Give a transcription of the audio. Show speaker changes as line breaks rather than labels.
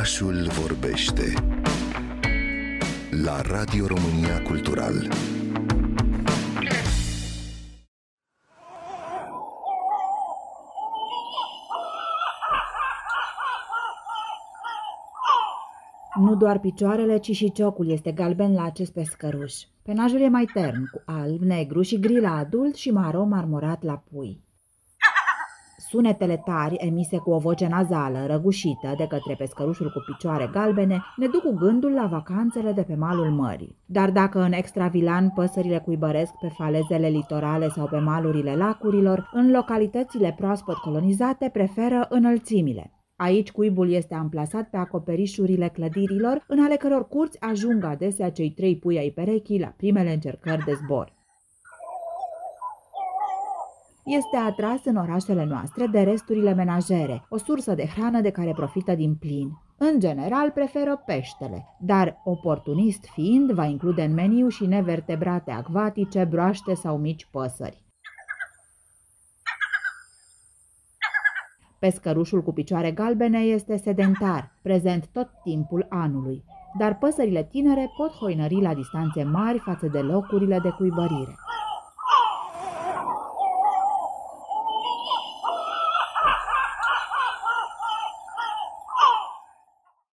Orașul vorbește la Radio România Cultural.
Nu doar picioarele, ci și ciocul este galben la acest pescăruș. Penajul e mai tern, cu alb, negru și gri la adult și maro marmorat la pui. Sunetele tari, emise cu o voce nazală, răgușită de către pescărușul cu picioare galbene, ne duc cu gândul la vacanțele de pe malul mării. Dar dacă în extravilan păsările cuibăresc pe falezele litorale sau pe malurile lacurilor, în localitățile proaspăt colonizate preferă înălțimile. Aici cuibul este amplasat pe acoperișurile clădirilor, în ale căror curți ajung adesea cei trei pui ai perechii la primele încercări de zbor. Este atras în orașele noastre de resturile menajere, o sursă de hrană de care profită din plin. În general preferă peștele, dar oportunist fiind va include în meniu și nevertebrate acvatice, broaște sau mici păsări. Pescărușul cu picioare galbene este sedentar, prezent tot timpul anului, dar păsările tinere pot hoinări la distanțe mari față de locurile de cuibărire.